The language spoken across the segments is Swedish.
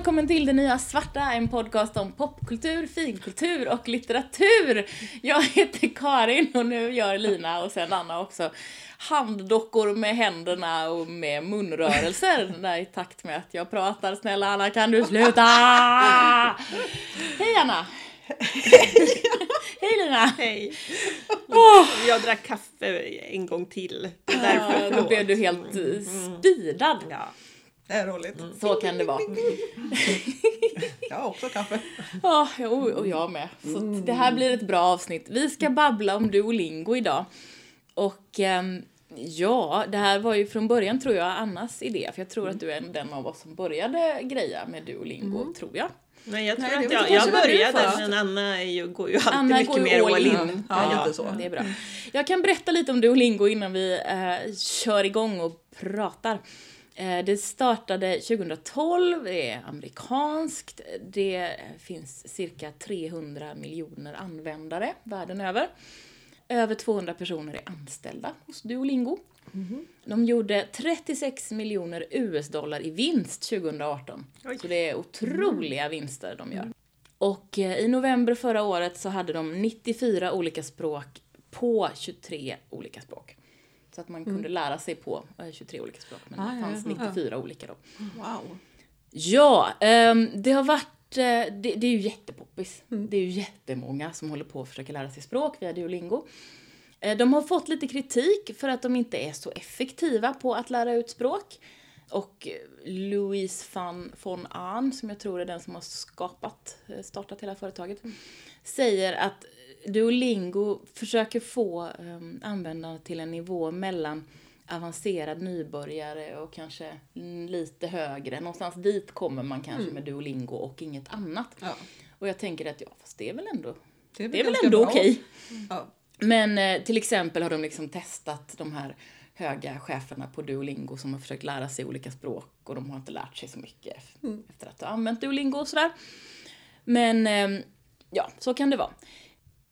välkommen till Det Nya Svarta, en podcast om popkultur, finkultur och litteratur. Jag heter Karin och nu gör Lina och sen Anna också handdockor med händerna och med munrörelser där i takt med att jag pratar. Snälla Anna, kan du sluta? Hej Anna! Hej Lina! Hej! Oh. Jag drack kaffe en gång till. Därför ja, då blev du helt mm. speedad. Ja. Det är roligt. Så kan det vara. jag har också kaffe. Ja, och jag med. Så det här blir ett bra avsnitt. Vi ska babbla om Duolingo idag. Och ehm, ja, det här var ju från början tror jag Annas idé. För jag tror att du är den av oss som började greja med Duolingo, mm. tror jag. Nej, jag tror Nej, att jag, jag började, men Anna är ju, går ju alltid Anna mycket går mer all in. in. Ja, ja, så. Det är bra. Jag kan berätta lite om Duolingo innan vi eh, kör igång och pratar. Eh, det startade 2012, det är amerikanskt, det finns cirka 300 miljoner användare världen över. Över 200 personer är anställda hos Duolingo. Mm. De gjorde 36 miljoner US-dollar i vinst 2018. Oj. Så det är otroliga mm. vinster de gör. Och eh, i november förra året så hade de 94 olika språk på 23 olika språk. Så att man kunde mm. lära sig på 23 eh, olika språk, men ah, det fanns ja, 94 ja. olika då. Wow. Ja, um, det har varit det, det, är ju jättepoppis. Mm. Det är ju jättemånga som håller på att försöka lära sig språk via Duolingo. Eh, de har fått lite kritik för att de inte är så effektiva på att lära ut språk. Och Louise van, von Ahn, som jag tror är den som har skapat, eh, startat hela företaget, mm. säger att Duolingo försöker få um, användarna till en nivå mellan avancerad nybörjare och kanske lite högre. Någonstans dit kommer man kanske mm. med Duolingo och inget annat. Ja. Och jag tänker att ja, fast det är väl ändå, det är väl, det är väl ändå okej. Okay. Mm. Ja. Men eh, till exempel har de liksom testat de här höga cheferna på Duolingo som har försökt lära sig olika språk och de har inte lärt sig så mycket mm. efter att ha använt Duolingo och sådär. Men eh, ja, så kan det vara.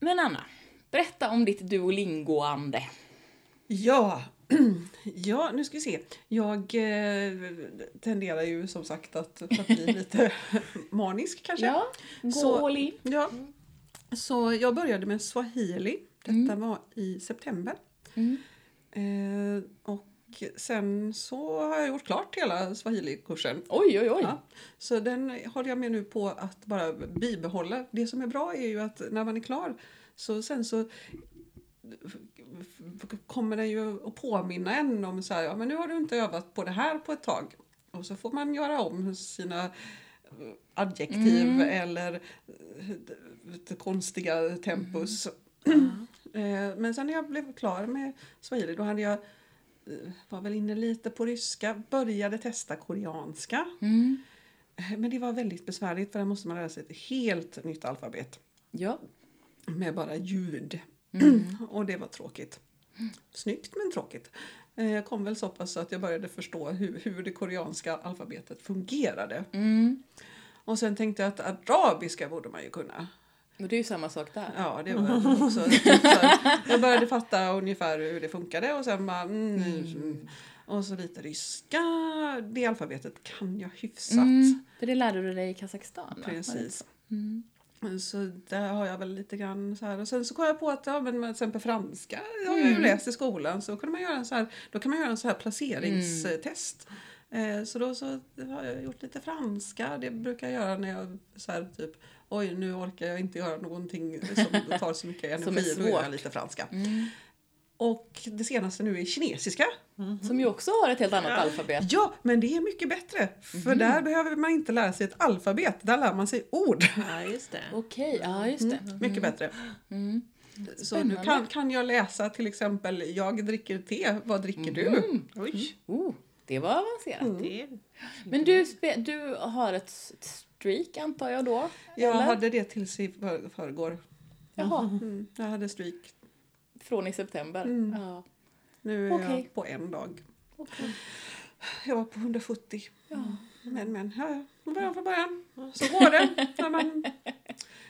Men Anna, berätta om ditt Duolingo-ande. Ja, ja, nu ska vi se. Jag eh, tenderar ju som sagt att, att bli lite manisk kanske. Ja, gå så, all in. Ja. Så jag började med swahili. Detta mm. var i september. Mm. Eh, och sen så har jag gjort klart hela swahili-kursen. Oj, oj, oj! Ja, så den håller jag med nu på att bara bibehålla. Det som är bra är ju att när man är klar så sen så kommer den ju att påminna en om så här, ja men nu har du inte övat på det här på ett tag. Och så får man göra om sina adjektiv mm. eller konstiga tempus. Mm. Men sen när jag blev klar med swahili då hade jag eh, var väl inne lite på ryska, började testa koreanska. Mm. Eh, men det var väldigt besvärligt för där måste man lära sig ett helt nytt alfabet. Ja. Med bara ljud. Mm. och det var tråkigt. Snyggt men tråkigt. Eh, jag kom väl så pass att jag började förstå hur, hur det koreanska alfabetet fungerade. Mm. Och sen tänkte jag att arabiska borde man ju kunna. Och det är ju samma sak där. Ja, det var också. jag började fatta ungefär hur det funkade och sen bara... Mm, mm. Och så lite ryska. Det alfabetet kan jag hyfsat. Mm, för det lärde du dig i Kazakstan? Precis. Mm. Så där har jag väl lite grann så här. Och sen så kom jag på att ja, men till exempel franska har jag ju mm. läst i skolan. Så kunde man göra en så här, då kan man göra en så här placeringstest. Eh, så då så har jag gjort lite franska. Det brukar jag göra när jag så här, typ oj nu orkar jag inte göra någonting som tar så mycket energi. Då gör jag lite franska. Mm. Och det senaste nu är kinesiska. Mm. Som ju också har ett helt annat ja. alfabet. Ja, men det är mycket bättre. För mm. där behöver man inte lära sig ett alfabet, där lär man sig ord. Ja, just det. Okej, ja just det. Mm. Mycket bättre. Mm. Så nu kan, kan jag läsa till exempel jag dricker te, vad dricker du? Mm. Oj. Oh, det var avancerat. Mm. Men du, du har ett streak antar jag då? Jag eller? hade det tills i för, förrgår. Jaha. jag hade streak från i september? Mm. Ja. Nu är okay. jag på en dag. Okay. Jag var på 140. Ja. Men, men, ja, ja. början från början. Så går det. när man...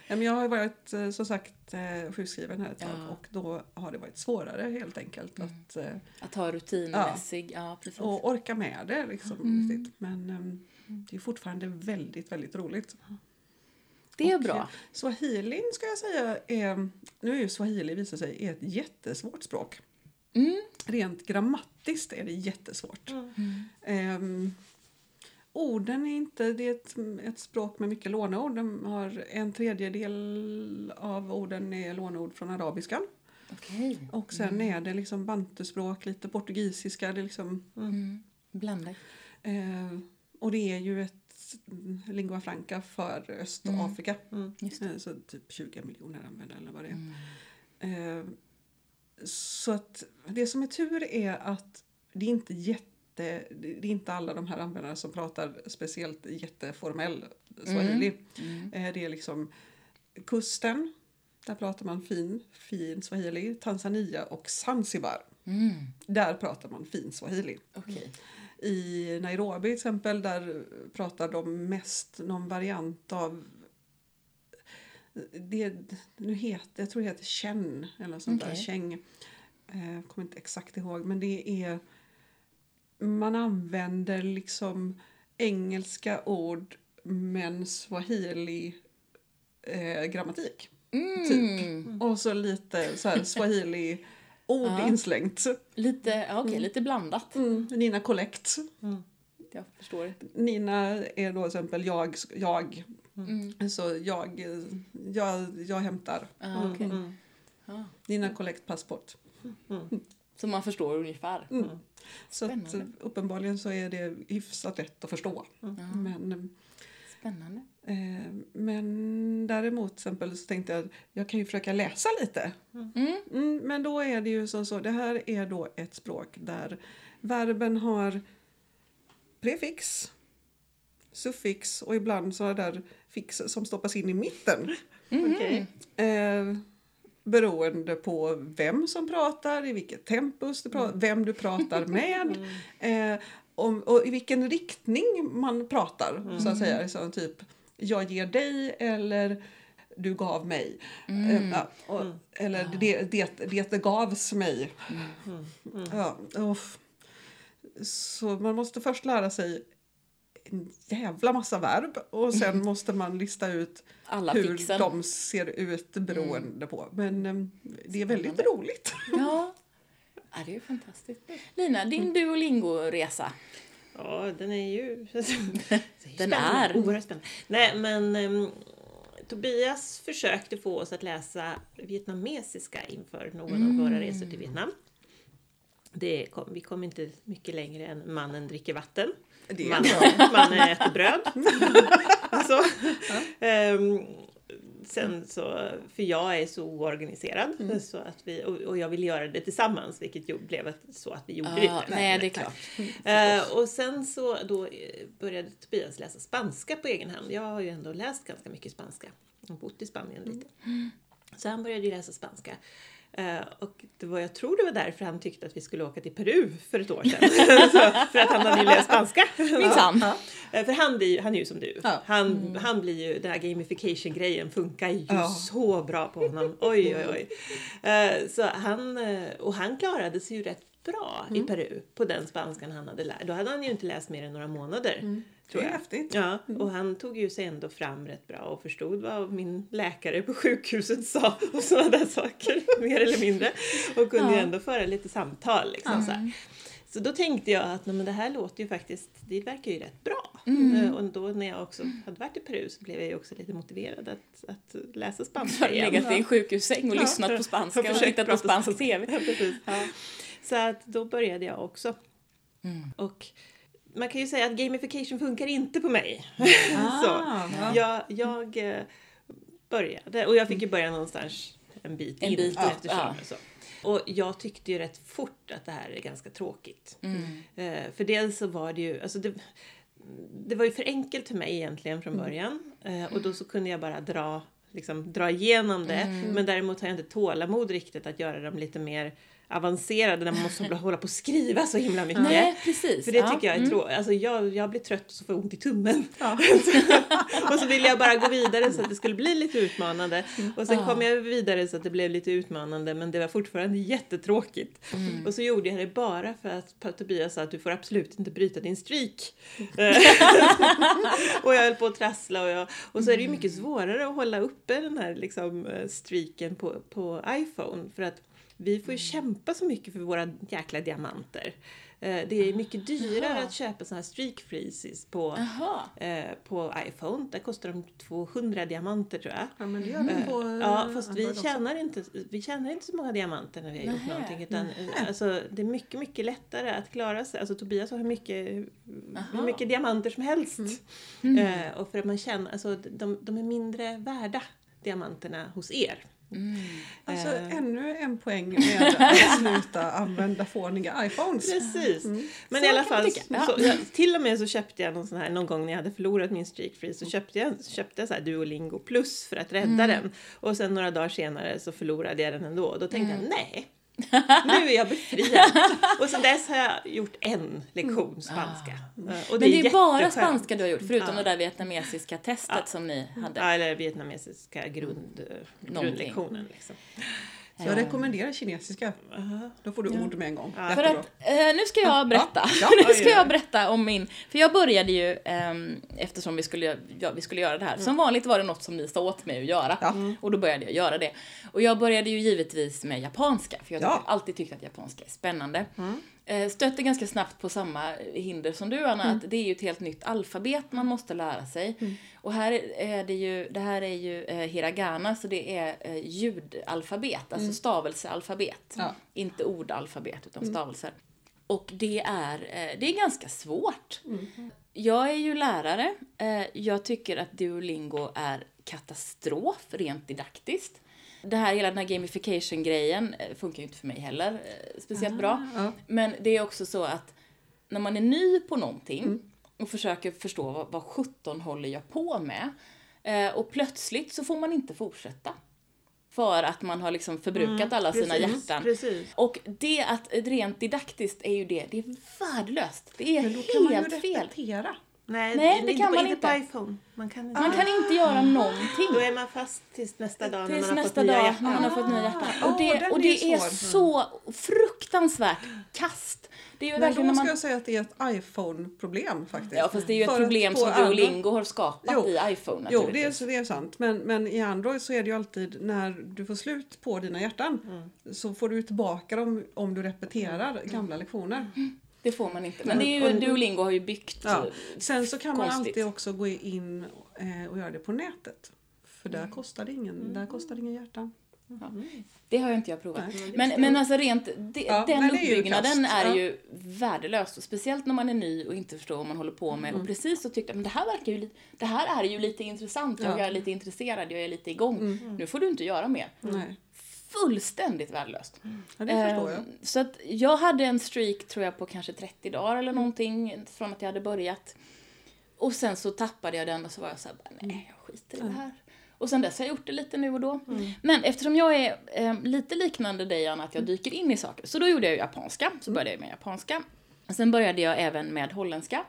Jag har varit eh, som sagt eh, sjukskriven här ett tag ja. och då har det varit svårare helt enkelt. Mm. Att, eh, att ha rutinmässig, ja. ja. precis. Och orka med det liksom. Mm. Men, ehm, det är fortfarande väldigt, väldigt roligt. Det är Och, bra. Swahilin ska jag säga är, nu är ju swahili visar sig är ett jättesvårt språk. Mm. Rent grammatiskt är det jättesvårt. Mm. Ehm, orden är inte, det är ett, ett språk med mycket låneord. De har en tredjedel av orden är låneord från arabiskan. Okej. Och sen är det liksom bantuspråk, lite portugisiska. Det liksom, Mm. Blandat. eh, och det är ju ett mm, lingua franca för Östafrika. Just det. Eh, Så typ 20 miljoner använder eller vad det är. Mm. Eh, så att det som är tur är att det är inte jätte det är inte alla de här användarna som pratar speciellt jätteformell swahili. Mm. Eh, Det är liksom kusten, där pratar man fin, fin swahili. Tanzania och Zanzibar, Mm. där pratar man fin swahili. Okej. I Nairobi till exempel, där pratar de mest någon variant av det, nu heter, jag tror det heter Chen eller sånt där. Okej. Cheng. Eh, kommer inte exakt ihåg men det är man använder liksom engelska ord men swahili eh, grammatik. Mm. Och så lite så här swahili ord Ja. inslängt. Lite, ja, okej, lite blandat. Mm, Nina Collect. Jag förstår. Nina är då till exempel jag, jag. Mm. Så jag, jag, jag hämtar. Ah, okej. Mm. Ja. Nina Collect passport. Så man förstår ungefär. Mm. Så att, eh, uppenbarligen så är det hyfsat lätt att förstå. Men, Spännande. eh, men däremot exempel så tänkte jag att jag kan ju försöka läsa lite. Mm. Mm, men då är det ju som så, det här är då ett språk där verben har prefix, suffix och ibland sådana där fix som stoppas in i mitten. Okej. Eh, beroende på vem som pratar, i vilket tempus du pratar, vem du pratar med. Eh, om, och i vilken riktning man pratar, så att säga. Så typ, jag ger dig eller du gav mig. Eh, ja, och, Eller det, det, det gavs mig. Ja, uff. Så man måste först lära sig en jävla massa verb och sen måste man lista ut Alla hur fixen. de ser ut beroende på. Men eh, det är väldigt roligt. Ja. ja, det är ju fantastiskt. Lina, din Duolingo-resa. Ja, den är ju... Den är. Oerhört spännande. Nej, men ehm, Tobias försökte få oss att läsa vietnamesiska inför någon av våra resor till Vietnam. Det kom, vi kom inte mycket längre än mannen dricker vatten. Det är Man, bra. man äter bröd. så. Ehm, sen så, för jag är så oorganiserad så att vi, och, och jag ville göra det tillsammans vilket ju blev så att vi gjorde det Ja, inte. nej, det är klart. Eh, och sen så då eh, började Tobias läsa spanska på egen hand. Jag har ju ändå läst ganska mycket spanska och bott i Spanien lite. Så han började ju läsa spanska. Eh, och det var, jag tror det var därför han tyckte att vi skulle åka till Peru för ett år sedan. så, för att han hade ju läst spanska. Minsann. Eh, För han, blir han är ju som du. Ja. Han, han blir ju, den här gamification-grejen funkar ju Ja. så bra på honom. Oj, oj, oj. Eh, Så han, och han klarade sig ju rätt bra i Peru på den spanskan han hade lärt. Då hade han ju inte läst mer än några månader. Det Tror jag. häftigt. Ja, och han tog ju sig ändå fram rätt bra och förstod vad min läkare på sjukhuset sa och sådana där saker, mer eller mindre. Och kunde ju Ja. ändå föra lite samtal. Liksom, så, här. så då tänkte jag att men det här låter ju faktiskt, det verkar ju rätt bra. Eh, Och då när jag också hade varit i Peru så blev jag ju också lite motiverad att, att läsa spanska igen. Legat i en sjukhussäng och Ja. lyssnat på spanska och tittat på prata spansk TV. Ja, precis. Så att då började jag också. Mm. Och man kan ju säga att gamification funkar inte på mig. så, Ah, ja. jag, jag eh, började, och jag fick ju börja någonstans en bit En in bit, ja. eftersom. Ja. Så. Och jag tyckte ju rätt fort att det här är ganska tråkigt. Mm. Eh, för dels så var det ju, alltså det, det var ju för enkelt för mig egentligen från början. Eh, och då så kunde jag bara dra, liksom, dra igenom det. Men däremot har jag inte tålamod riktigt att göra dem lite mer avancerade där man måste hålla på och skriva så himla mycket. Nej, precis. För det Ja. tycker jag är Mm. tråkigt. Alltså jag, jag blir trött och så får jag ont i tummen. Ja. och så ville jag bara gå vidare så att det skulle bli lite utmanande. Och sen Ja. kom jag vidare så att det blev lite utmanande men det var fortfarande jättetråkigt. Mm. Och så gjorde jag det bara för att Tobias sa att du får absolut inte bryta din streak. Eh, och jag höll på att trassla och, jag, och så är det ju mycket svårare att hålla uppe den här liksom, eh, streaken på, på iPhone för att vi får ju kämpa så mycket för våra jäkla diamanter. Eh, Det är mycket dyrare Jaha. att köpa såna här streak freezes på, eh, på iPhone. Där kostar de 200 diamanter tror jag. Ja, men det gör Eh, på eh, Ja, fast vi tjänar, inte, vi tjänar inte så många diamanter när vi har gjort Nähä. någonting. Utan, alltså, det är mycket, mycket lättare att klara sig. Alltså, Tobias har hur mycket, hur Aha. mycket diamanter som helst. Mm. Eh, och för att man känner, alltså, de, de är mindre värda, diamanterna hos er. Mm. Alltså Eh. ännu en poäng med att sluta använda fåniga iPhones. Precis. Mm. Men Så i alla fall, så, jag, till och med så köpte jag någon sån här, någon gång när jag hade förlorat min streak free så köpte jag, så köpte jag så här Duolingo plus för att rädda Mm. den. Och sen några dagar senare så förlorade jag den ändå. Då tänkte Mm. jag, nej, nu är jag befriad. och sen dess har jag gjort en lektion spanska. Eh, Och Mm. Men det är bara jätteskönt. spanska du har gjort, förutom Ja. det där vietnamesiska testet Ja. som ni hade. Ja, eller vietnamesiska grund, grundlektionen. Liksom. Så jag rekommenderar kinesiska. Då får du Ja. ord med en gång. Ja. För att, eh, nu ska jag berätta. Ja, nu ska jag berätta om min... För jag började ju, ehm, eftersom vi skulle, vi skulle göra det här, som vanligt var det något som ni sa åt mig att göra. Ja. Och då började jag göra det. Och jag började ju givetvis med japanska, för jag har alltid tyckt att japanska är spännande. Eh, Stötte ganska snabbt på samma hinder som du Anna, att det är ju ett helt nytt alfabet man måste lära sig. Och här är det ju, det här är ju eh, hiragana, så det är eh, ljudalfabet, alltså stavelsealfabet. Ja. Inte ordalfabet, utan stavelser. Och det är, eh, det är ganska svårt. Jag är ju lärare. Eh, Jag tycker att Duolingo är katastrof rent didaktiskt. Det här, hela den här gamification-grejen eh, funkar ju inte för mig heller eh, speciellt bra. Ja. Men det är också så att när man är ny på någonting och försöker förstå vad, vad 17 håller jag på med eh, och plötsligt så får man inte fortsätta. För att man har liksom förbrukat alla sina Precis, hjärtan. Precis. Och det att rent didaktiskt är ju det, det är värdelöst. Det är Men då kan man ju helt fel. repetera. Nej, Nej, det inte kan på, man inte. på iPhone. Man kan inte. Man kan inte göra någonting. Då är man fast tills nästa dag när Tills man har fått nya dag hjärtan. när man har fått nya hjärtan. Ah, Och det, och är det är svår. så fruktansvärt kast. Det är ju Men verkligen då när ska man... jag säga att det är ett iPhone-problem faktiskt. Ja fast det är ju ett För problem som Duolingo har skapat Jo. i iPhone Jo, det är, det är sant. Men, men i Android så är det ju alltid när du får slut på dina hjärtan Mm. så får du tillbaka dem om du repeterar gamla lektioner. Det får man inte. Men det är ju, Duolingo har ju byggt... Ja. Sen så kan man Konstigt. alltid också gå in eh, och göra det på nätet. För Mm. där kostar det ingen, där kostar det ingen hjärtan. Det har ju inte jag provat. Nej. Men, men alltså rent, det, Ja, den det är ju uppbyggnaden är Ja. ju värdelös. Och speciellt när man är ny och inte förstår vad man håller på med. Och precis så tyckte jag, men det här verkar ju, det här är ju lite intressant. Jag Ja. är lite intresserad, jag är lite igång. Nu får du inte göra mer. Nej. Fullständigt värdelöst. Ja, det förstår jag. Ehm, Så att jag hade en streak tror jag på kanske 30 dagar eller någonting från att jag hade börjat. Och sen så tappade jag den och så var jag så här, bara, nej jag skiter i det här. Och sen dess har jag gjort det lite nu och då. Men eftersom jag är eh, lite liknande dig Anna, att jag dyker in i saker. Så då gjorde jag japanska, så började jag med japanska. Sen började jag även med holländska.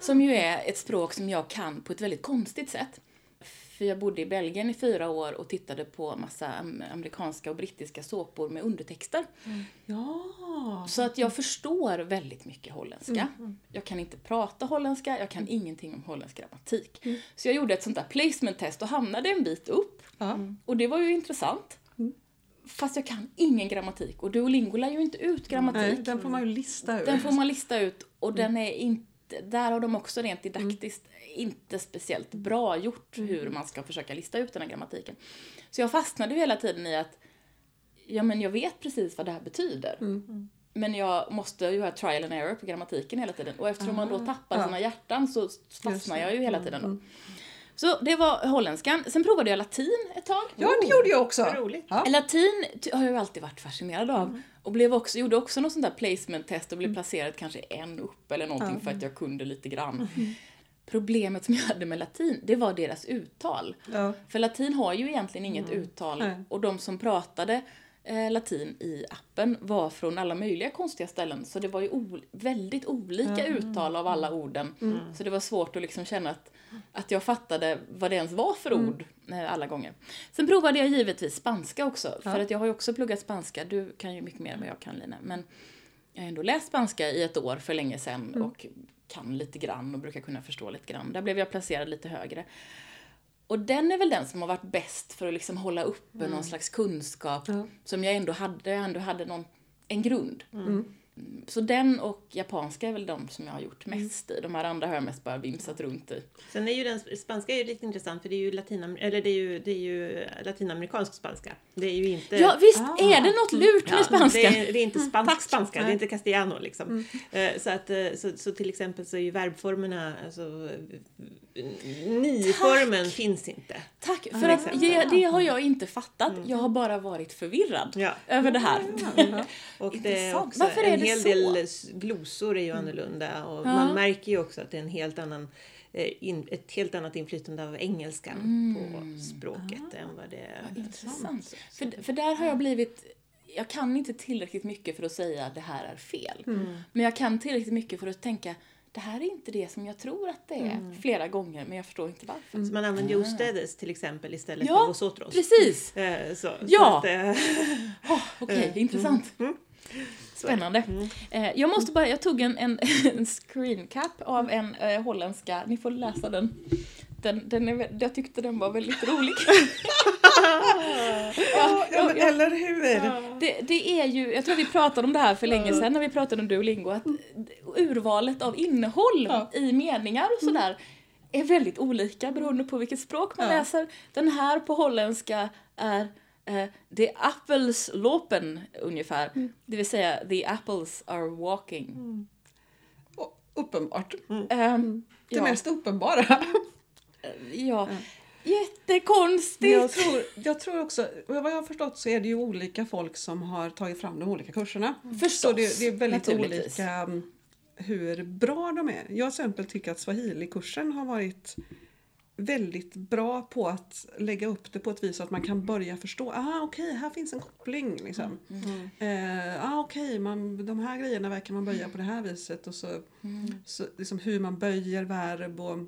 Som ju är ett språk som jag kan på ett väldigt konstigt sätt. För jag bodde i Belgien i fyra år och tittade på massa am- amerikanska och brittiska såpor med undertexter. Ja. Så att jag förstår väldigt mycket holländska. Jag kan inte prata holländska, jag kan ingenting om holländsk grammatik. Så jag gjorde ett sånt där placement-test och hamnade en bit upp. ja. Och det var ju intressant. Fast jag kan ingen grammatik och Duolingo lär ju inte ut grammatik. Nej, den får man ju lista ut. Den får man lista ut och den är inte, där har de också rent didaktiskt inte speciellt bra gjort hur man ska försöka lista ut den här grammatiken. Så jag fastnade ju hela tiden i att, ja men jag vet precis vad det här betyder. Men jag måste ju ha trial and error på grammatiken hela tiden. Och eftersom man då tappar Ja. sina hjärtan så fastnar jag ju hela tiden då. Så det var holländskan. Sen provade jag latin ett tag. Ja, det gjorde jag också. Roligt. Ja. Latin har jag alltid varit fascinerad av. Och blev också, gjorde också något sånt där placement-test och blev placerad kanske en upp eller någonting för att jag kunde lite grann. Problemet som jag hade med latin, det var deras uttal. För latin har ju egentligen inget uttal Nej. och de som pratade eh, latin i appen var från alla möjliga konstiga ställen. Så det var ju ol- väldigt olika uttal av alla orden. Så det var svårt att liksom känna att, att jag fattade vad det ens var för ord eh, alla gånger. Sen provade jag givetvis spanska också. För att jag har ju också pluggat spanska. Du kan ju mycket mer än vad jag kan Lina. Men jag har ändå läst spanska i ett år för länge sedan och kan lite grann och brukar kunna förstå lite grann. Där blev jag placerad lite högre. Och den är väl den som har varit bäst för att liksom hålla uppe någon slags kunskap Ja. som jag ändå hade, jag ändå hade någon, en grund. Mm. Så den och japanska är väl de som jag har gjort mest i. De här andra har jag mest bara vimsat runt i. Sen är ju den spanska är ju lite intressant för det är ju, latinam eller det är ju, det är ju latinamerikansk spanska. Det är ju inte... Ja visst Ah. är det något lurt med spanska. Det är, det är inte spansk Tack. spanska, det är inte castellano liksom. Eh, Så, att, eh, så, så till exempel så är ju verbformerna, alltså ni-formen finns inte. Tack, för att det, det har jag inte fattat. Jag har bara varit förvirrad Ja. över det här. Och det Varför är hel så? del glosor är ju annorlunda och Ja. man märker ju också att det är en helt annan eh, in, ett helt annat inflytande av engelskan på språket än vad det är. Intressant. För, för där har jag blivit... Jag kan inte tillräckligt mycket för att säga att det här är fel. Men jag kan tillräckligt mycket för att tänka det här är inte det som jag tror att det är flera gånger, men jag förstår inte varför. Så man använder ju ustedes till exempel istället Ja, för vosotros. Precis! Eh, Så, Ja. Att, eh, Oh, Okej, intressant. Spännande. Eh, jag måste bara, jag tog en, en, en screen cap av en eh, holländska, ni får läsa den. Den, den är, jag tyckte den var väldigt rolig. Ja, ja, men, eller hur? Det, det är ju, jag tror vi pratade om det här för länge sedan när vi pratade om Duolingo, att urvalet av innehåll Ja. i meningar och sådär är väldigt olika beroende på vilket språk man läser. Den här på holländska är eh, The apples lopen ungefär, det vill säga The apples are walking. Och Uppenbart. Ehm, Det ja, mest uppenbara. ja. Jättekonstigt! Men jag tror, jag tror också, vad jag har förstått så är det ju olika folk som har tagit fram de olika kurserna. Förstås, Så det, det är väldigt olika mm, hur bra de är. Jag till exempel tycker att swahili-kursen har varit väldigt bra på att lägga upp det på ett vis så att man kan börja förstå. Ah, okej, här finns en koppling. Liksom. Eh, ah, okej, man, de här grejerna verkar man böja på det här viset. Och så, så liksom hur man böjer verb och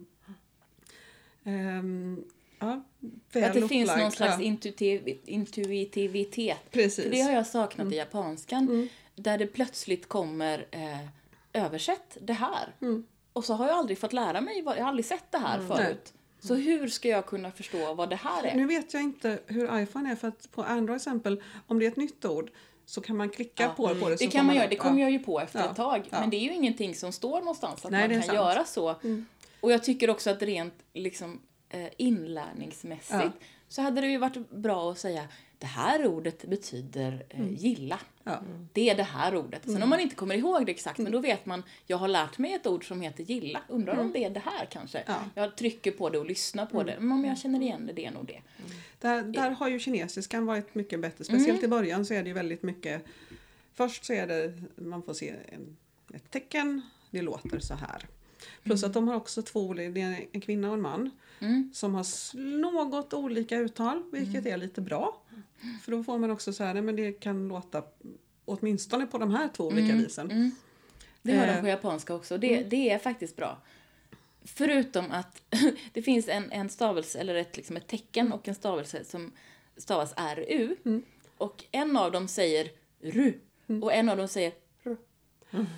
ehm, ja, väl Att det finns någon slags Ja, intuitiv, intuitivitet. precis. För det har jag saknat i japanskan. Där det plötsligt kommer eh, översätt det här. Mm. Och så har jag aldrig fått lära mig, jag har aldrig sett det här förut. Så hur ska jag kunna förstå vad det här är? Nu vet jag inte hur iPhone är för att på Android exempel om det är ett nytt ord så kan man klicka Ja, på, på det. Så Det kan man göra, det kom ja. jag ju på efter Ja, ett tag. Men det är ju ingenting som står någonstans att Nej, man kan sant. Mm. göra så. Och jag tycker också att rent liksom, eh, inlärningsmässigt så hade det ju varit bra att säga det här ordet betyder eh, gilla. Ja. Det är det här ordet. Sen om man inte kommer ihåg det exakt, men då vet man, jag har lärt mig ett ord som heter gilla. Undrar om det är det här kanske? Ja. Jag trycker på det och lyssnar på det. Men om jag känner igen det, det är nog det. Där, där har ju kinesiskan varit mycket bättre. Speciellt Mm. i början så är det ju väldigt mycket. Först så är det, man får se en, ett tecken, det låter så här. Plus Mm. att de har också två det är en kvinna och en man. Som har något olika uttal, vilket Mm. är lite bra. För då får man också så här, nej, men det kan låta åtminstone på de här två olika Mm. visen. Det har de Eh. på japanska också. Det, det är faktiskt bra. Förutom att det finns en, en stavelse, eller ett, liksom ett tecken och en stavelse som stavas RU. Och en av dem säger RU och en av dem säger R.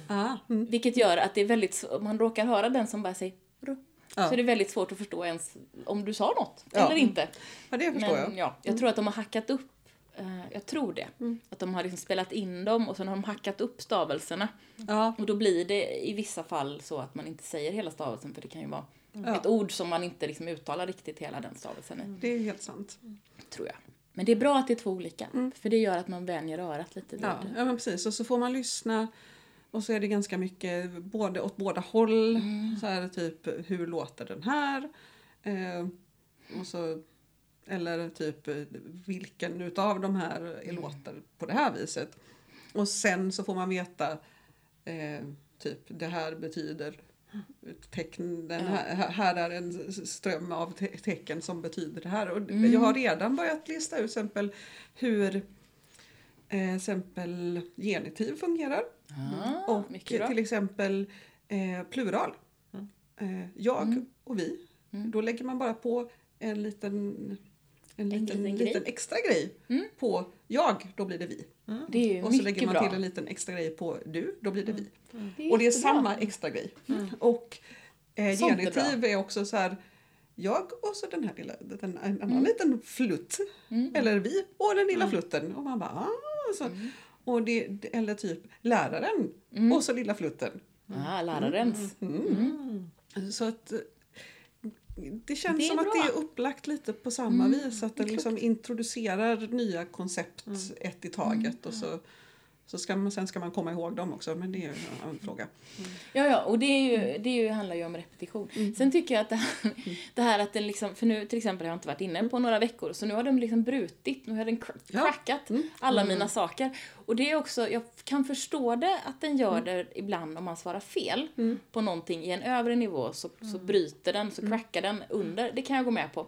Ah, mm. Vilket gör att det är väldigt, man råkar höra den som bara säger R. Ja. Så är det väldigt svårt att förstå ens om du sa något Ja. eller inte. ja, det förstår Men jag. ja, jag tror att de har hackat upp, eh, jag tror det. Att de har liksom spelat in dem och sen har de hackat upp stavelserna. Ja, Och då blir det i vissa fall så att man inte säger hela stavelsen för det kan ju vara Ja. ett ord som man inte liksom uttalar riktigt hela den stavelsen i, det är helt sant. tror jag. Men det är bra att det är två olika, för det gör att man vänjer örat lite Ja, ja men precis. Och så får man lyssna och så är det ganska mycket både åt båda håll. Så här typ, hur låter den här? Eh, och så, eller typ, eh, vilken utav de här är låter på det här viset? Och sen så får man veta eh, typ, det här betyder tecken, den här, här är en ström av te- tecken som betyder det här. Och Jag har redan börjat lista ut exempel hur Eh, exempel genitiv fungerar. Ah, och till exempel eh, plural. Eh, jag Mm. och vi. Då lägger man bara på en liten, en liten, liten liten, grej. Mm. extra grej på jag, då blir det vi. Det är ju Och så lägger man bra. till en liten extra grej på du, då blir det vi. Det Och det är samma extra grej. Och eh, Sånt är genitiv är, också så här jag och så den här lilla, den, en annan Mm. liten flutt. Eller vi och den lilla flutten. Och man bara ah, så. Mm. Och det, det- eller typ läraren och så lilla flutten. Ah, lärarens. Så att det känns Det som att bra. Mm. det är upplagt lite på samma vis. Att den liksom introducerar nya koncept Mm. ett i taget. Och så, så ska man, sen ska man komma ihåg dem också. Men det är ju en annan fråga. Ja, ja, och det, är ju, det är ju, handlar ju om repetition. Sen tycker jag att det här, det här att den liksom, för nu till exempel har jag inte varit inne på några veckor, så nu har den liksom brutit, nu har den cr- Ja. crackat alla mina saker. Och det är också, jag kan förstå det att den gör det ibland om man svarar fel på någonting i en övre nivå så, så bryter den, så crackar den under, det kan jag gå med på.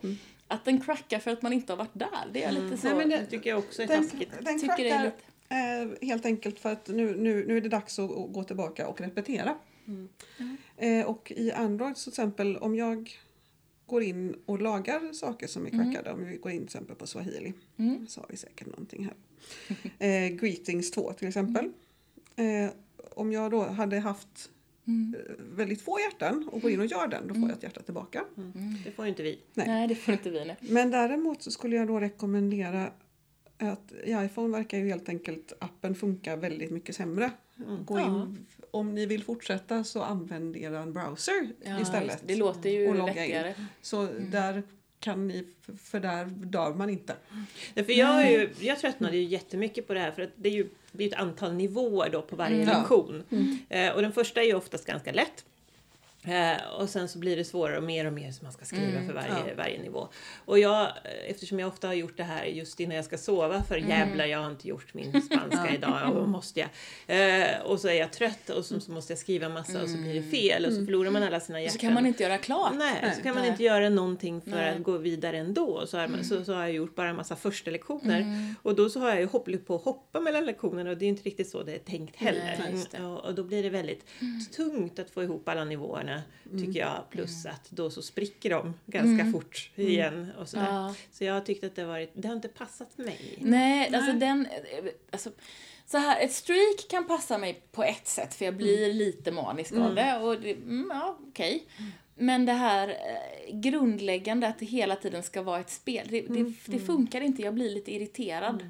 Att den crackar för att man inte har varit där, det är lite så. Nej, men Det tycker jag också är Den, taskigt. den Tycker det är crackar eh, helt enkelt för att nu, nu, nu är det dags att, att gå tillbaka och repetera. Eh, och i Android till exempel om jag går in och lagar saker som är crackade, om vi går in till exempel på Swahili, så har vi säkert någonting här. Eh, greetings 2 till exempel. Eh, om jag då hade haft eh, väldigt få hjärtan och går in och gör den, då får jag ett hjärta tillbaka. Det får ju inte vi. Nej. Nej, det får inte vi nu. Men däremot så skulle jag då rekommendera att i iPhone verkar ju helt enkelt appen funka väldigt mycket sämre. Gå in, om ni vill fortsätta så använd er browser Ja, istället. det. låter ju och logga in. vettigare. Så där kan ni, för där dör man inte. Ja, för jag, är ju, jag tröttnade ju jättemycket på det här för att det är ju det är ett antal nivåer då på varje Ja. lektion. Eh, och den första är ju oftast ganska lätt. Eh, och sen så blir det svårare och mer och mer som man ska skriva för varje, Ja. varje nivå. Och jag, eh, eftersom jag ofta har gjort det här just innan jag ska sova, för jävlar jag har inte gjort min spanska idag, och måste jag. Eh, och så är jag trött och så, så måste jag skriva massa och så blir det fel och så förlorar man alla sina hjärtan. Så kan man inte göra klart. Nej, så kan man Nej. inte göra någonting för Nej. att gå vidare ändå. Så man, så, så har jag gjort bara en massa första lektioner. Mm. Och då så har jag ju hoppligt på att hoppa mellan lektionerna och det är inte riktigt så det är tänkt heller. Nej, och, och då blir det väldigt tungt att få ihop alla nivåerna tycker jag. Plus Mm. att då så spricker de ganska fort igen. Och sådär. Ja. Så jag har tyckt att det varit, det har inte passat mig. Nej, alltså den... Alltså, så här, ett streak kan passa mig på ett sätt för jag blir lite manisk av det och det, mm, ja, okej. Men det här eh, grundläggande att det hela tiden ska vara ett spel, det, det, det funkar inte. Jag blir lite irriterad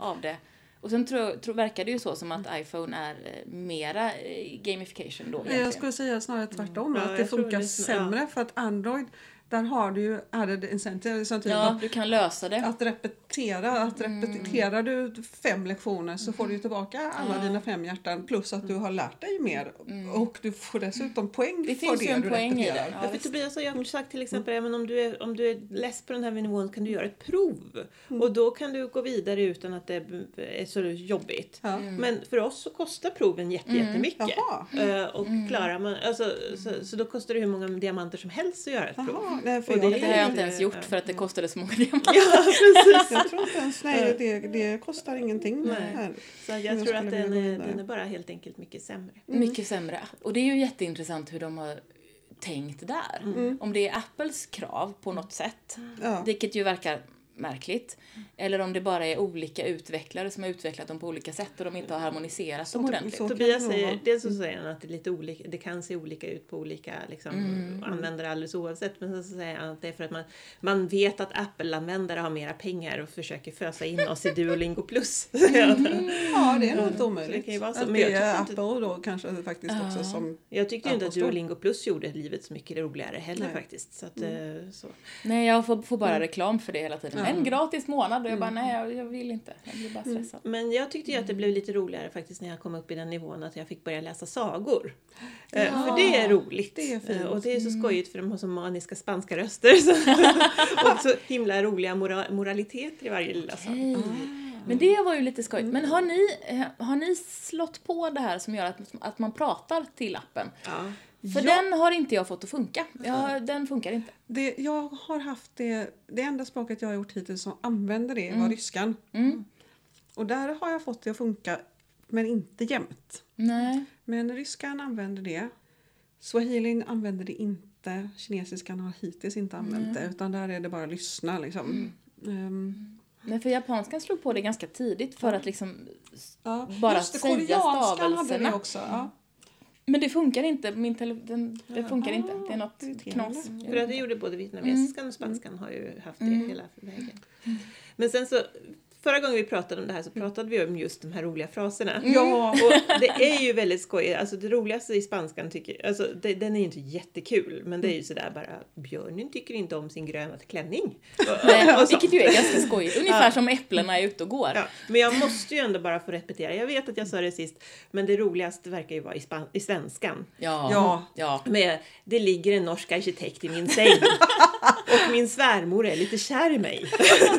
av det. Och sen tror, tror, verkar det ju så som att iPhone är eh, mera eh, gamification då Jag egentligen. skulle säga snarare tvärtom, Ja, att det jag tror funkar det sn- ja. sämre för att Android, där har du ju added incentive, typ Ja, att- du kan lösa det. att repetera. Att repeterar du fem lektioner så får du ju tillbaka alla dina fem hjärtan plus att du har lärt dig mer. Och du får dessutom poäng Det för finns det ju en du poäng i det. repeterar. Ja, Ja, för. Tobias har ju sagt till exempel ja, men om, du är, om du är less på den här nivån kan du göra ett prov. Och då kan du gå vidare utan att det är så jobbigt. Ja. Men för oss så kostar proven jätte, jättemycket. Jaha. Eh, Och klarar man, alltså, så, så då kostar det hur många diamanter som helst att göra ett prov. Jaha, nej, för Och jag, det Det har jag inte ens gjort för att det kostade så många diamanter. Ja, precis. jag tror inte ens, nej det, det kostar ingenting. Nej. Här. Så jag, Jag tror att den är, den är bara helt enkelt mycket sämre. Mycket sämre. Och det är ju jätteintressant hur de har tänkt där. Om det är Apples krav på något sätt, Ja. vilket ju verkar märkligt. Eller om det bara är olika utvecklare som har utvecklat dem på olika sätt och de inte har harmoniserat dem ordentligt. Tobias säger, dels så säger han att det, är lite olika, det kan se olika ut på olika liksom, användare alldeles oavsett. Men sen så säger han att det är för att man, man vet att Apple-användare har mera pengar och försöker fösa in oss i Duolingo plus. ja, det är nog inte det omöjligt. kan ju vara så, Att men det är Apple då kanske faktiskt också som... Jag tyckte ju inte att. Duolingo plus gjorde livet så mycket roligare heller Nej. faktiskt. Så att, eh, så. Nej, jag får, får bara reklam för det hela tiden. En gratis månad och jag bara, nej jag, jag vill inte. Jag blir bara stressad. Men jag tyckte ju att det blev lite roligare faktiskt när jag kom upp i den nivån att jag fick börja läsa sagor. Eh, För det är roligt. det är. Eh, Och det är så skojigt för de har så maniska spanska röster. Och så himla roliga mora- moraliteter i varje lilla sak. Hej. Men det var ju lite skojigt. Men har ni, eh, har ni slått på det här som gör att, att man pratar till appen? Ja. För den har inte jag fått att funka. Jag, den funkar inte. Det, jag har haft det, det enda språket jag har gjort hittills som använder det var ryskan. och där har jag fått det att funka, men inte jämt. Nej. Men ryskan använder det. Swahilin använder det inte. Kinesiskan har hittills inte använt det. Utan där är det bara lyssna liksom. Ehm, Nej, för japanskan slog på det ganska tidigt för att liksom ja. bara Just det, säga koreanskan hade det stavelserna. också. Ja. Men det funkar inte. Min tele, den, det funkar inte. Det är något det är det. knas. För att det gjorde både vietnamesiskan Mm. och spanskan har ju haft det hela vägen. Men sen så, förra gången vi pratade om det här så pratade vi om just de här roliga fraserna. Ja. Och det är ju väldigt skojigt. Alltså det roligaste i spanskan tycker alltså det, den är ju inte jättekul men det är ju sådär bara björnen tycker inte om sin gröna klänning. Nej, vilket ju är ganska skojigt. Ungefär som äpplena är ute och går. Ja, men jag måste ju ändå bara få repetera. Jag vet att jag sa det sist men det roligaste verkar ju vara i, span- i svenskan. Ja. Ja. ja. Med det ligger en norsk arkitekt i min säng och min svärmor är lite kär i mig.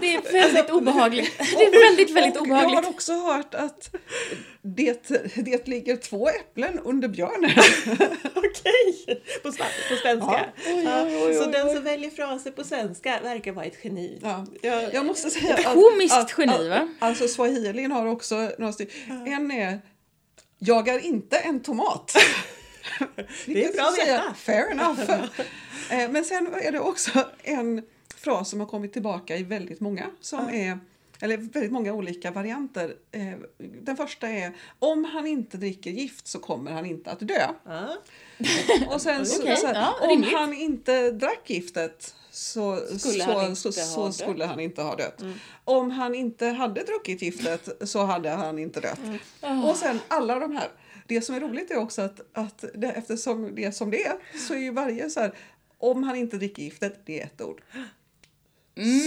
Det är väldigt obehagligt. Det är väldigt, väldigt Och jag har obehagligt. också hört att det, det ligger två äpplen under björnen. Okej! På, på svenska. Ja. Oj, Ja, oj, oj, Så den som väljer fraser på svenska verkar vara ett geni. Ja. Jag, Jag måste säga att, komiskt att, geni, att, va? Alltså swahilin har också några stycken. En är Jag är inte en tomat. Det är bra att veta. Fair enough. Eh, Men sen är det också en fras som har kommit tillbaka i väldigt många som är eller väldigt många olika varianter. Eh, Den första är om han inte dricker gift så kommer han inte att dö. ja. Och sen så, Okej, så här, ja, om rimligt. han inte drack giftet så Skulle så, han inte så, skulle han inte ha dött. Om han inte hade druckit giftet så hade han inte dött. Och sen alla de här. Det som är roligt är också att, att det, eftersom det är som det är så är ju varje så här om han inte dricker giftet, det är ett ord.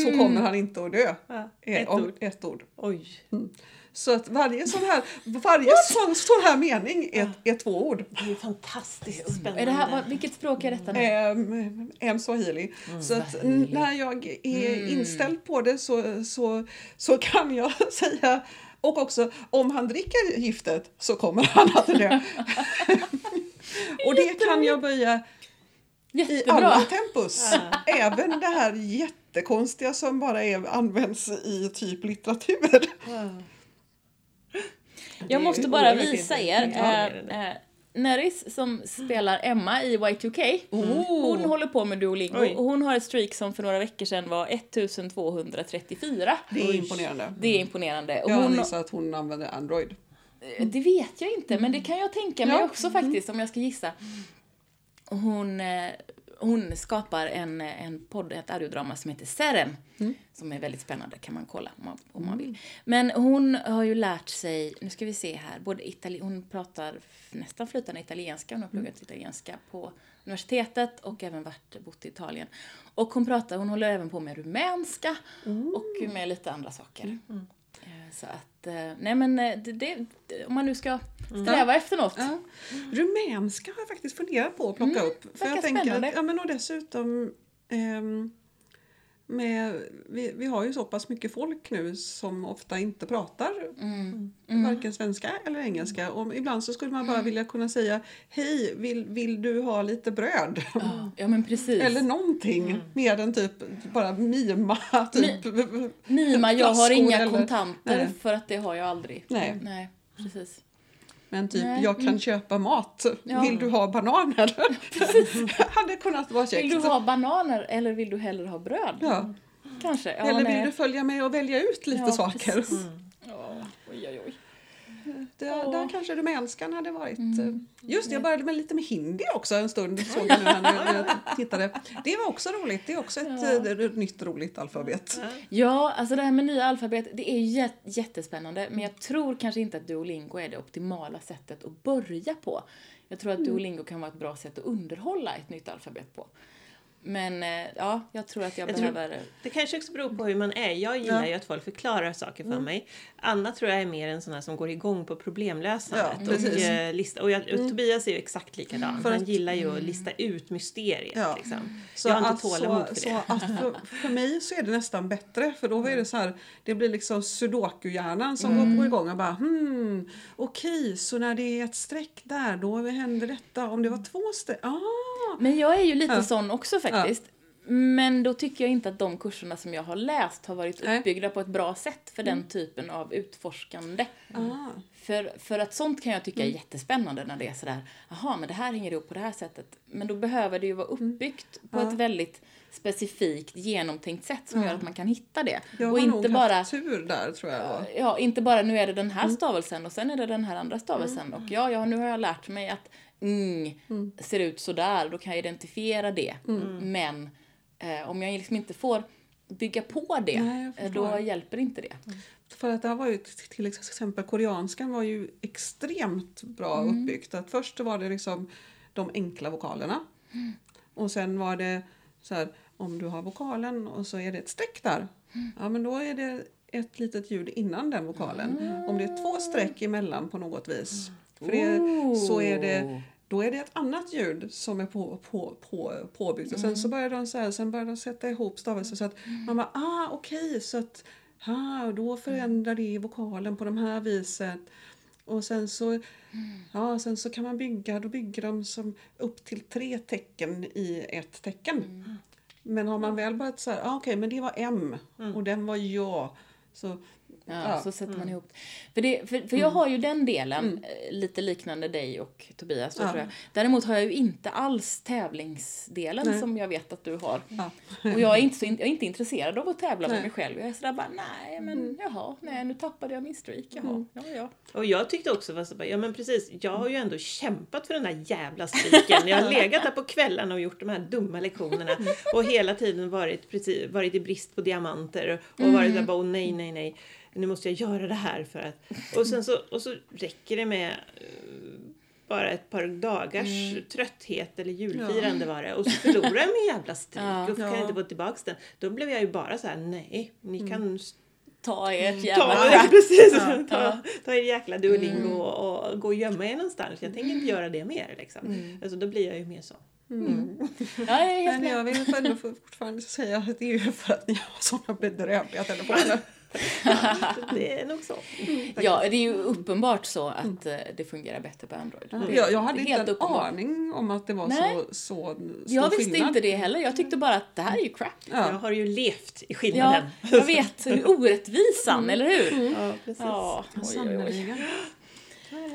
Så kommer han inte att dö. Ja, Är- ett om- ord. ett ord. Oj. Så att varje sån här, varje sån, sån här mening är, är två ord. Det är fantastiskt spännande. Är det här, vad- vilket språk är detta nu? En swahili. så att när jag är inställd på det så, så, så kan jag säga och också om han dricker giftet så kommer han att dö. och det kan jag böja i alla Jättebra. tempus. Även det här jättekonstiga som bara är, används i typ litteratur. Wow. Jag måste bara visa er. imponerande. Eh, eh, Neris som spelar Emma i Y2K. Hon håller på med Duolingo Oj. och hon har ett streak som för några veckor sedan var 1234. Det är imponerande. Det är imponerande. Och Jag hon, gissar att hon använder Android. Eh, Det vet jag inte, men det kan jag tänka mig Ja. också faktiskt om jag ska gissa. Hon, eh, hon skapar en, en podd, ett audiodrama som heter Seren. Som är väldigt spännande, kan man kolla om man, om man vill. Men hon har ju lärt sig, nu ska vi se här, både itali- hon pratar nästan flytande italienska, hon har pluggat italienska på universitetet och även varit, bott i Italien. Och hon pratar, hon håller även på med rumänska och med lite andra saker. Eh, Så att, eh, nej men eh, det, det, om man nu ska sträva efter något. Ja. Rumänska har jag faktiskt funderat på att plocka upp. För jag tänker spännande. att, ja, men och dessutom ehm, med, vi, vi har ju så pass mycket folk nu som ofta inte pratar Mm. varken svenska eller engelska. Och ibland så skulle man bara vilja kunna säga Hej, vill, vill du ha lite bröd? Ja, ja men precis. Eller någonting mer än typ bara mima. Typ. Mima, jag har inga eller- kontanter Nej. för att det har jag aldrig. Nej. Nej, precis. Men typ, Nej. jag kan köpa mat. Ja. Vill du ha bananer? hade kunnat vara käckt. Vill du ha bananer eller vill du hellre ha bröd? Ja. Kanske. Ja, Eller vill nej. du följa med och välja ut lite Ja, saker? Ja, oj, oj, oj. Det, Ja. Där kanske rumänskan hade varit... eh, Mm. Just det, jag började med lite med hindi också en stund. Såg jag nu när jag tittade. Det var också roligt. Det är också ett, Ja. eh, nytt roligt alfabet. Ja. Ja, alltså det här med nya alfabet, det är jät- jättespännande. Men jag tror kanske inte att Duolingo är det optimala sättet att börja på. Jag tror att Mm. Duolingo kan vara ett bra sätt att underhålla ett nytt alfabet på. Men eh, ja, jag tror att jag, Jag tror- behöver... Det kanske också beror på hur man är. Jag gillar Ja. ju att folk förklarar saker för mig. Anna tror jag är mer en sån här som går igång på problemlösandet. Ja, och, precis. eh, lista, och, jag, och Tobias är ju exakt likadan. För Han gillar ju att lista ut mysteriet. Ja. Liksom. Så jag har inte tålamod så, för så det. att för, för mig så är det nästan bättre för då är det så här, det blir liksom sudoku-hjärnan som Mm. går igång och bara hmm, okej, så när det är ett streck där då händer detta. Om det var två streck, ah! Men jag är ju lite Ja. sån också faktiskt. Men då tycker jag inte att de kurserna som jag har läst har varit uppbyggda på ett bra sätt för den typen av utforskande. Ah. För, för att sånt kan jag tycka är jättespännande när det är sådär, jaha men det här hänger ihop på det här sättet. Men då behöver det ju vara uppbyggt på ett väldigt specifikt genomtänkt sätt som gör att man kan hitta det. Jag och har inte nog bara, haft tur där tror jag. var. ja, inte bara nu är det den här stavelsen och sen är det den här andra stavelsen. Och ja, ja, nu har jag lärt mig att mm, ser ut sådär, då kan jag identifiera det. Men eh, om jag liksom inte får bygga på det, Nej, eh, då hjälper inte det. För att det här var ju till exempel koreanskan var ju extremt bra uppbyggt. Att först var det liksom de enkla vokalerna. Och sen var det så här, om du har vokalen och så är det ett streck där. Ja men då är det ett litet ljud innan den vokalen. Om det är två streck emellan på något vis. För det, så är det då är det ett annat ljud som är på, på, på, påbyggt. Och sen så börjar de, så här, sen börjar de sätta ihop stavelser så att man bara, ah okej, så att ah, och då förändrar det vokalen på de här viset. Och sen så, ja, sen så kan man bygga, då bygger de som upp till tre tecken i ett tecken. Men har man väl börjat så här, ah, okej men det var M och den var ja. Så, Ja, Ja, så sätter man ihop. För, det, för, för jag har ju den delen, eh, lite liknande dig och Tobias. Då, Ja. tror jag. Däremot har jag ju inte alls tävlingsdelen Nej. som jag vet att du har. ja. Och jag är inte, så in, jag är inte intresserad av att tävla med Nej. mig själv. Jag är sådär bara, nej men jaha, nej nu tappade jag min streak. Jaha, ja ja. Och jag tyckte också, var så bara, ja men precis, jag har ju ändå kämpat för den där jävla striken. Jag har legat där på kvällarna och gjort de här dumma lektionerna och hela tiden varit, precis, varit i brist på diamanter och varit där bara, oh, nej, nej, nej, nu måste jag göra det här för att... Och sen så, och så räcker det med eh, bara ett par dagars trötthet eller julfirande var det och så förlorar jag min jävla strik Ja. och kan jag Ja. inte få tillbaks den. Då blev jag ju bara så här: nej, ni kan Ta ert jävla Ta, crap. precis, Ja, ta, ja. ta er jäkla Duolingo och, och gå och gömma er någonstans. Jag tänker inte göra det mer. Liksom. Alltså, då blir jag ju mer så. Ja, jag är helt Men jag vill ändå fortfarande säga att det är ju för att ni har sådana bedrövliga telefoner. Det är nog så. Ja, det är ju uppenbart så att eh, det fungerar bättre på Android. Det- Jag, jag hade inte en uppenbart. aning om att det var Nej. så, så stor Jag visste skillnad. inte det heller. Jag tyckte bara att det här är ju crap. Jag Ja. har ju levt i Ja, skillnaden. jag vet. Orättvisan, eller hur? Ja, precis. Ja, oj, oj, oj.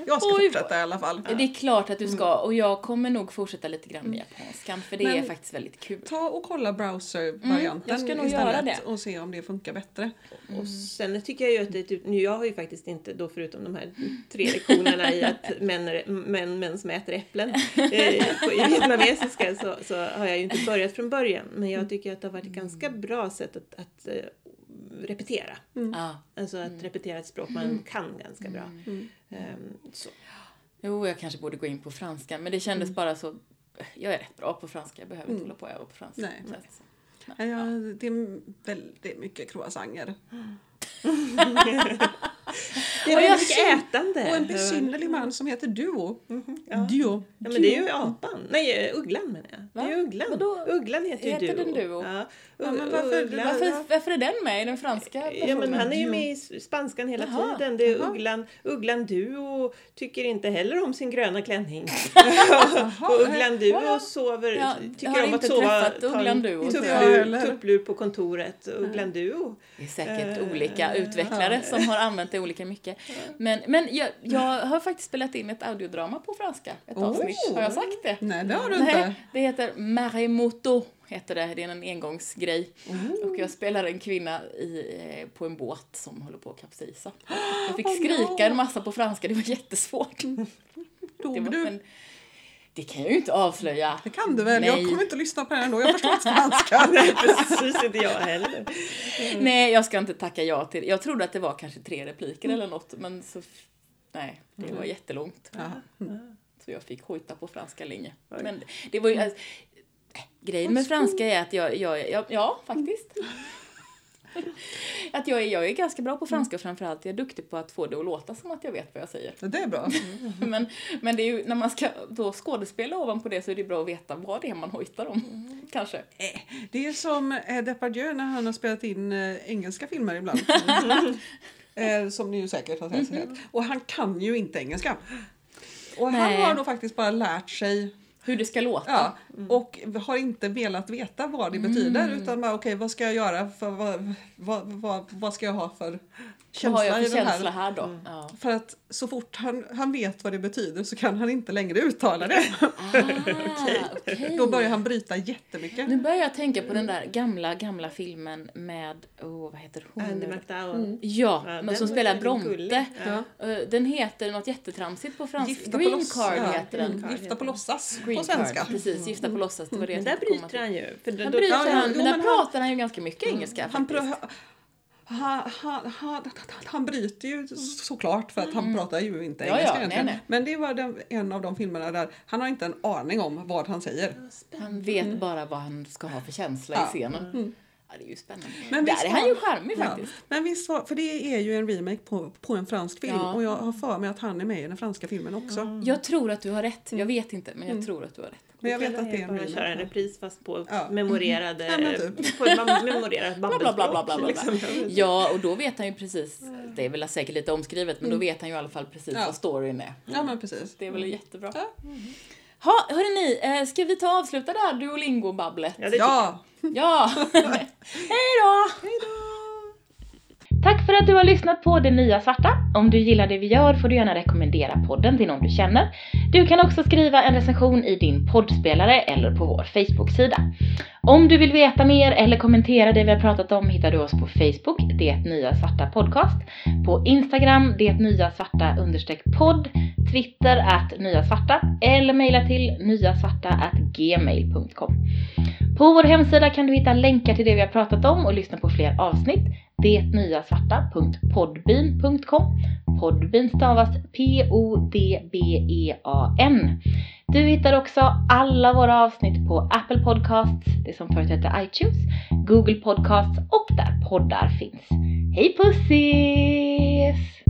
Jag ska Oj, fortsätta i alla fall. Det är klart att du ska och jag kommer nog fortsätta lite grann med japanskan för det Men- är faktiskt väldigt kul. Ta och kolla browser-varianten Mm, jag ska nog istället göra det. och se om det funkar bättre. Och sen tycker jag ju att det är typ, nu jag har ju faktiskt inte då förutom de här tre lektionerna i att män, är- män, män som äter äpplen eh, på, i vietnamesiska så, så har jag ju inte börjat från början. Men jag tycker att det har varit ett ganska bra sätt att, att eh, repetera. Ja. Alltså att repetera ett språk man kan ganska bra. Ehm, så. Jo, jag kanske borde gå in på franska men det kändes bara så jag är rätt bra på franska, jag behöver inte hålla på och öva på franska. Nej. Så att- Ja, det är väldigt mycket croissanter. Det är jag väldigt mycket ätande. Och en besynnerlig man som heter Duo. Ja. Duo. Ja, men det är ju apan. Nej, ugglan menar jag. Det är ugglan. Vadå? Ugglan heter ju Heter duo. den duo? Ja. Ja, men varför- ugglan. Varför, varför är den med i den franska Ja, versionen? men han är ju med i spanskan hela Jaha, tiden. Det är ugglan, ugglan Duo tycker inte heller om sin gröna klänning. och Ugglan Duo Ja. sover, Ja, tycker om att sova, ta en tupplur, tupplur på kontoret. Ugglan Duo. Det är säkert Eh, olika utvecklare som har använt det olika mycket. Men, men jag, jag har faktiskt spelat in ett audiodrama på franska, ett Oh. avsnitt. Har jag sagt det? Nej, det har du Nej, inte. det heter Maremoto. Heter det. det är en engångsgrej. Oh. Och jag spelar en kvinna i, eh, på en båt som håller på att kapsejsa. Jag fick Oh skrika no. en massa på franska, det var jättesvårt. Det, Dog var, du? men, det kan jag ju inte avslöja. Det kan du väl? Jag Nej. kommer inte att lyssna på den ändå. Jag förstår inte spanska. Nej, precis inte jag heller. Nej, jag ska inte tacka ja till det. Jag trodde att det var kanske tre repliker eller något, men så... Nej, det var jättelångt. Ja. Så jag fick hojta på franska länge. Men det var ju... Alltså, äh, grejen med franska är att jag, jag, jag ja, faktiskt. att jag är, jag är ganska bra på franska och framförallt är jag duktig på att få det att låta som att jag vet vad jag säger. Det är bra. Men, men det är ju, när man ska då skådespela ovanpå det så är det bra att veta vad det är man hojtar om. Kanske. Det är som eh, Depardieu när han har spelat in eh, engelska filmer ibland. eh, som ni ju säkert har sett. Och han kan ju inte engelska. Och han Nej. har då faktiskt bara lärt sig Hur det ska låta. Ja, Mm. och har inte velat veta vad det betyder utan bara okej vad ska jag göra för vad, vad, vad, vad ska jag ha för Vad känsla har jag i för den känsla här? här då? Mm. Ja. För att så fort han, han vet vad det betyder så kan han inte längre uttala det. Ah, okej. Då börjar han bryta jättemycket. Nu börjar jag tänka på den där gamla, gamla filmen med, oh, vad heter hon? Andy? McDowell. Ja, Ja, men den som spelar Bronte. Ja. Eh, Den heter något jättetramsigt på franska. Gifta på Green loss- card ja, heter den. mm, Gifta på låtsas Green på svenska. Card, precis. Gifta på låtsas, det var det Men där bryter han ju. För Han då, bryter ja, han, jo, men där pratar han ju ganska mycket engelska Han, faktiskt. Han, han, han, han bryter ju såklart för att han pratar ju inte Ja, ja, engelska nej, egentligen. nej. Men det var den, en av de filmerna där han har inte en aning om vad han säger. Han vet bara vad han ska ha för känsla Ja. i scenen. Ja, det är ju spännande. Men Där är han ju charmig Ja, faktiskt. men visst var, för det är ju en remake på, på en fransk film Ja. och jag har för mig att han är med i den franska filmen också. Jag tror att du har rätt. Jag vet inte, men jag tror att du har rätt. Men jag vet att det är en bara köra en remake. repris fast på Ja. memorerade, Ja, men typ. på memorerat Bla, bla, bla, bla, bla, bla. babbelspråk. Liksom. Ja, och då vet han ju precis, det är väl säkert lite omskrivet, men då vet han ju i alla fall precis Ja. vad storyn är. Ja men precis. Det är väl jättebra. Ja. Ha, hörrni, eh, ska vi ta och avsluta det här Duolingo-babblet? Ja, det. Ja! Ja! Hej då! Tack för att du har lyssnat på Det Nya Svarta. Om du gillar det vi gör får du gärna rekommendera podden till någon du känner. Du kan också skriva en recension i din poddspelare eller på vår Facebook-sida. Om du vill veta mer eller kommentera det vi har pratat om hittar du oss på Facebook, Det Nya Svarta Podcast, på Instagram, Det Nya Svarta understreck podd, Twitter att Nya Svarta eller mejla till nyasvarta at gmail.com. På vår hemsida kan du hitta länkar till det vi har pratat om och lyssna på fler avsnitt. Detnyasvarta.podbean.com Podbean stavas P-O-D-B-E-A-N. Du hittar också alla våra avsnitt på Apple Podcasts, det som förut hette iTunes, Google Podcasts och där poddar finns. Hej pussis!